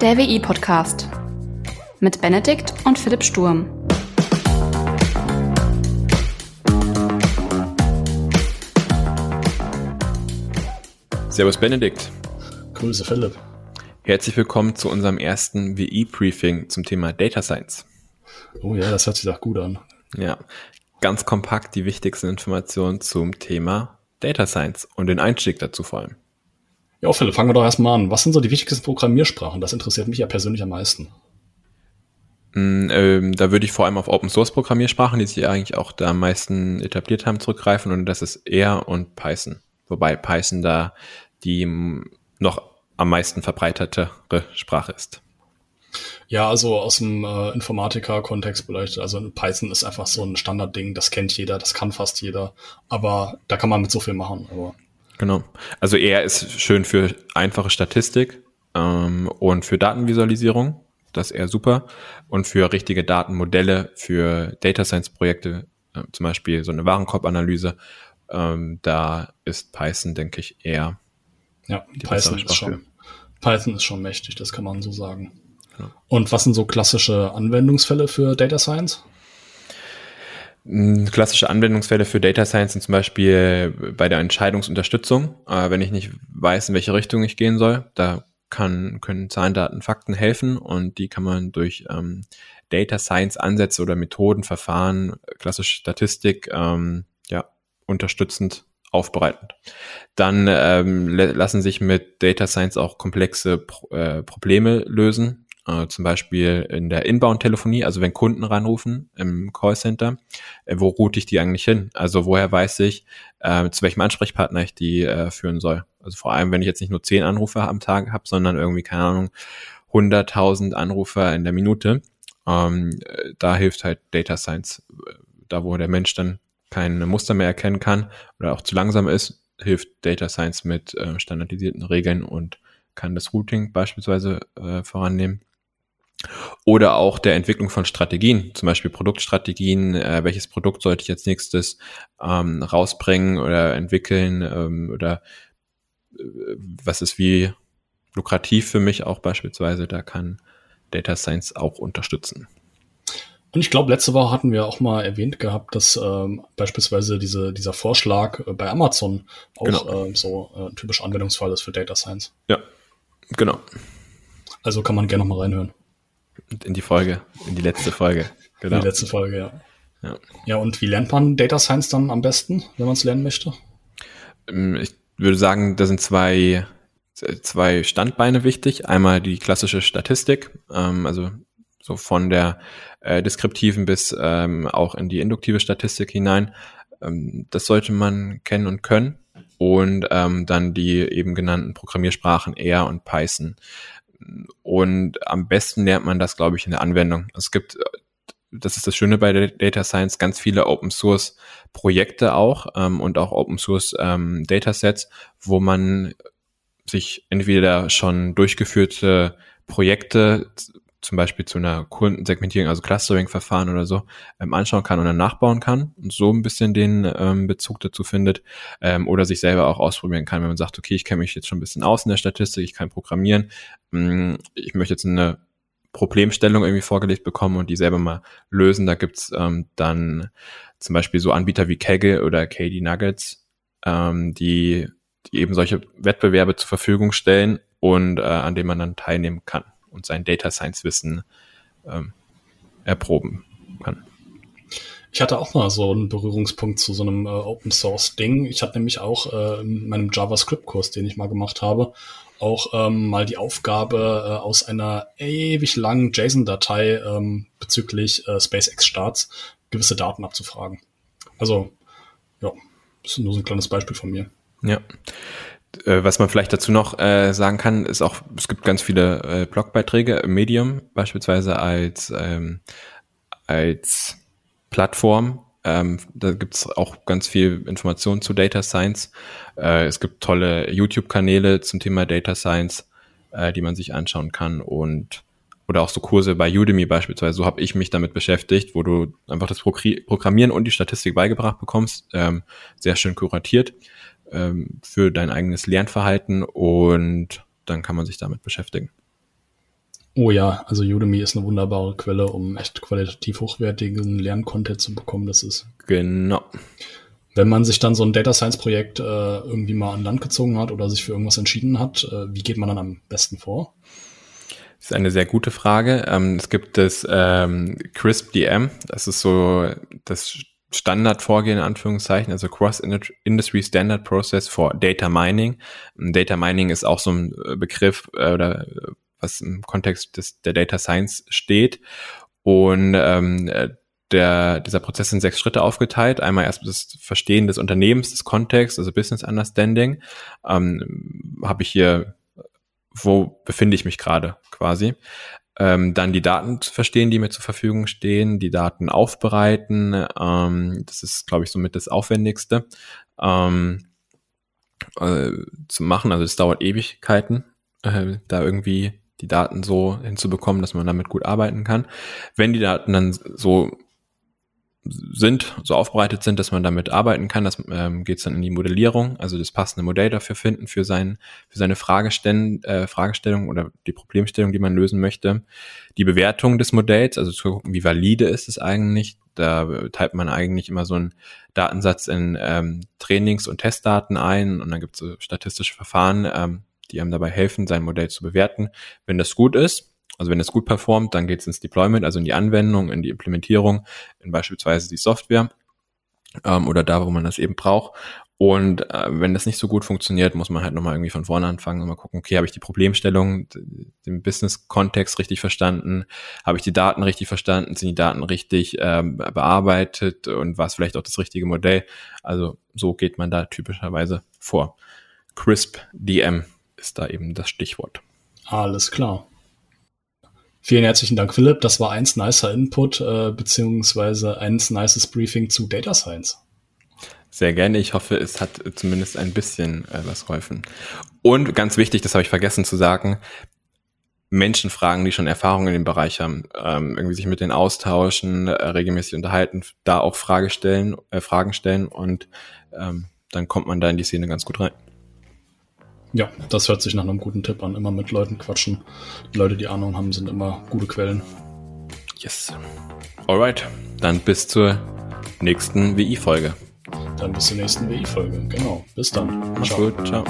Der WI-Podcast mit Benedikt und Philipp Sturm. Servus Benedikt. Grüße Philipp. Herzlich willkommen zu unserem ersten WI-Briefing zum Thema Data Science. Oh ja, das hört sich doch gut an. Ja, ganz kompakt die wichtigsten Informationen zum Thema Data Science und den Einstieg dazu vor allem. Ja, Philipp, fangen wir doch erstmal an. Was sind so die wichtigsten Programmiersprachen? Das interessiert mich ja persönlich am meisten. Mm, ähm, da würde ich vor allem auf Open Source Programmiersprachen, die sich eigentlich auch da am meisten etabliert haben, zurückgreifen und das ist R und Python. Wobei Python da die noch am meisten verbreitetere Sprache ist. Ja, also aus dem äh, Informatiker-Kontext beleuchtet. Also Python ist einfach so ein Standardding, das kennt jeder, das kann fast jeder. Aber da kann man mit so viel machen. Aber Genau. Also R ist schön für einfache Statistik ähm, und für Datenvisualisierung. Das ist eher super. Und für richtige Datenmodelle, für Data Science Projekte, äh, zum Beispiel so eine Warenkorbanalyse, ähm, da ist Python, denke ich, eher. Ja, Python ist, schon, Python ist schon mächtig, das kann man so sagen. Ja. Und was sind so klassische Anwendungsfälle für Data Science? Klassische Anwendungsfälle für Data Science sind zum Beispiel bei der Entscheidungsunterstützung. Äh, wenn ich nicht weiß, in welche Richtung ich gehen soll, da kann, können Zahlen, Daten, Fakten helfen und die kann man durch ähm, Data Science Ansätze oder Methoden, Verfahren, klassische Statistik, ähm, ja, unterstützend aufbereiten. Dann ähm, lassen sich mit Data Science auch komplexe Pro äh, Probleme lösen, äh, zum Beispiel in der Inbound-Telefonie, also wenn Kunden ranrufen im Callcenter, äh, wo route ich die eigentlich hin? Also woher weiß ich, äh, zu welchem Ansprechpartner ich die äh, führen soll? Also vor allem, wenn ich jetzt nicht nur zehn Anrufe am Tag habe, sondern irgendwie, keine Ahnung, 100.000 Anrufer in der Minute. Ähm, da hilft halt Data Science, da wo der Mensch dann kein Muster mehr erkennen kann oder auch zu langsam ist, hilft Data Science mit äh, standardisierten Regeln und kann das Routing beispielsweise äh, vorannehmen. Oder auch der Entwicklung von Strategien, zum Beispiel Produktstrategien, äh, welches Produkt sollte ich als nächstes ähm, rausbringen oder entwickeln ähm, oder äh, was ist wie lukrativ für mich auch beispielsweise, da kann Data Science auch unterstützen. Und ich glaube, letzte Woche hatten wir auch mal erwähnt gehabt, dass ähm, beispielsweise diese, dieser Vorschlag äh, bei Amazon auch genau. äh, so äh, ein typischer Anwendungsfall ist für Data Science. Ja, genau. Also kann man gerne noch mal reinhören. In die Folge, in die letzte Folge. Genau. In die letzte Folge, ja. ja. Ja, und wie lernt man Data Science dann am besten, wenn man es lernen möchte? Ähm, ich würde sagen, da sind zwei, zwei Standbeine wichtig. Einmal die klassische Statistik, ähm, also so von der äh, deskriptiven bis ähm, auch in die induktive Statistik hinein. Ähm, das sollte man kennen und können. Und ähm, dann die eben genannten Programmiersprachen R und Python. Und am besten lernt man das, glaube ich, in der Anwendung. Es gibt, das ist das Schöne bei der Data Science, ganz viele Open Source Projekte auch ähm, und auch Open Source ähm, Datasets, wo man sich entweder schon durchgeführte Projekte zum Beispiel zu einer Kundensegmentierung, also Clustering-Verfahren oder so, ähm, anschauen kann und dann nachbauen kann und so ein bisschen den ähm, Bezug dazu findet ähm, oder sich selber auch ausprobieren kann, wenn man sagt, okay, ich kenne mich jetzt schon ein bisschen aus in der Statistik, ich kann programmieren, ähm, ich möchte jetzt eine Problemstellung irgendwie vorgelegt bekommen und die selber mal lösen. Da gibt's ähm, dann zum Beispiel so Anbieter wie Kaggle oder KD Nuggets, ähm, die, die eben solche Wettbewerbe zur Verfügung stellen und äh, an denen man dann teilnehmen kann und sein Data Science Wissen ähm, erproben kann. Ich hatte auch mal so einen Berührungspunkt zu so einem äh, Open Source Ding. Ich hatte nämlich auch äh, in meinem JavaScript-Kurs, den ich mal gemacht habe, auch ähm, mal die Aufgabe äh, aus einer ewig langen JSON-Datei ähm, bezüglich äh, SpaceX-Starts gewisse Daten abzufragen. Also, ja, das ist nur so ein kleines Beispiel von mir. Ja. Äh, was man vielleicht dazu noch äh, sagen kann, ist auch, es gibt ganz viele äh, Blogbeiträge, Medium beispielsweise als, ähm, als Plattform. Ähm, da gibt's auch ganz viel Informationen zu Data Science. Äh, es gibt tolle YouTube-Kanäle zum Thema Data Science, äh, die man sich anschauen kann und oder auch so Kurse bei Udemy beispielsweise. So habe ich mich damit beschäftigt, wo du einfach das Programmieren und die Statistik beigebracht bekommst. Ähm, sehr schön kuratiert ähm, für dein eigenes Lernverhalten und dann kann man sich damit beschäftigen. Oh ja, also Udemy ist eine wunderbare Quelle, um echt qualitativ hochwertigen Lerncontent zu bekommen. Das ist. Genau. Wenn man sich dann so ein Data Science Projekt äh, irgendwie mal an Land gezogen hat oder sich für irgendwas entschieden hat, äh, wie geht man dann am besten vor? Das ist eine sehr gute Frage. Ähm, es gibt das ähm, CRISP-DM. Das ist so das Standardvorgehen in Anführungszeichen, also Cross Industry Standard Process for Data Mining. Data Mining ist auch so ein äh, Begriff äh, oder äh, was im Kontext des, der Data Science steht. Und ähm, äh, der, dieser Prozess in sechs Schritte aufgeteilt. Einmal erst das Verstehen des Unternehmens, des Kontexts, also Business Understanding. Ähm, Habe ich hier, wo befinde ich mich gerade quasi? Ähm, dann die Daten zu verstehen, die mir zur Verfügung stehen, die Daten aufbereiten. Ähm, das ist, glaube ich, somit das Aufwendigste ähm, äh, zu machen. Also es dauert Ewigkeiten, äh, da irgendwie die Daten so hinzubekommen, dass man damit gut arbeiten kann. Wenn die Daten dann so sind, so aufbereitet sind, dass man damit arbeiten kann. Das ähm, geht dann in die Modellierung, also das passende Modell dafür finden für, sein, für seine Fragestellen, äh, Fragestellung oder die Problemstellung, die man lösen möchte. Die Bewertung des Modells, also zu gucken, wie valide ist es eigentlich. Da teilt man eigentlich immer so einen Datensatz in ähm, Trainings- und Testdaten ein und dann gibt es so statistische Verfahren, ähm, die einem dabei helfen, sein Modell zu bewerten. Wenn das gut ist, also wenn es gut performt, dann geht es ins Deployment, also in die Anwendung, in die Implementierung, in beispielsweise die Software ähm, oder da, wo man das eben braucht. Und äh, wenn das nicht so gut funktioniert, muss man halt nochmal irgendwie von vorne anfangen und mal gucken, okay, habe ich die Problemstellung, den Business-Kontext richtig verstanden? Habe ich die Daten richtig verstanden? Sind die Daten richtig ähm, bearbeitet? Und war es vielleicht auch das richtige Modell? Also so geht man da typischerweise vor. Crisp DM ist da eben das Stichwort. Alles klar. Vielen herzlichen Dank, Philipp. Das war eins nicer Input, äh, beziehungsweise eins nices Briefing zu Data Science. Sehr gerne. Ich hoffe, es hat zumindest ein bisschen äh, was geholfen. Und ganz wichtig, das habe ich vergessen zu sagen, Menschen fragen, die schon Erfahrungen in dem Bereich haben, ähm, irgendwie sich mit denen austauschen, äh, regelmäßig unterhalten, da auch Frage stellen, äh, Fragen stellen und ähm, dann kommt man da in die Szene ganz gut rein. Ja, das hört sich nach einem guten Tipp an. Immer mit Leuten quatschen. Die Leute, die Ahnung haben, sind immer gute Quellen. Yes. Alright. Dann bis zur nächsten WI-Folge. Dann bis zur nächsten WI-Folge. Genau. Bis dann. Mach's gut. Ciao.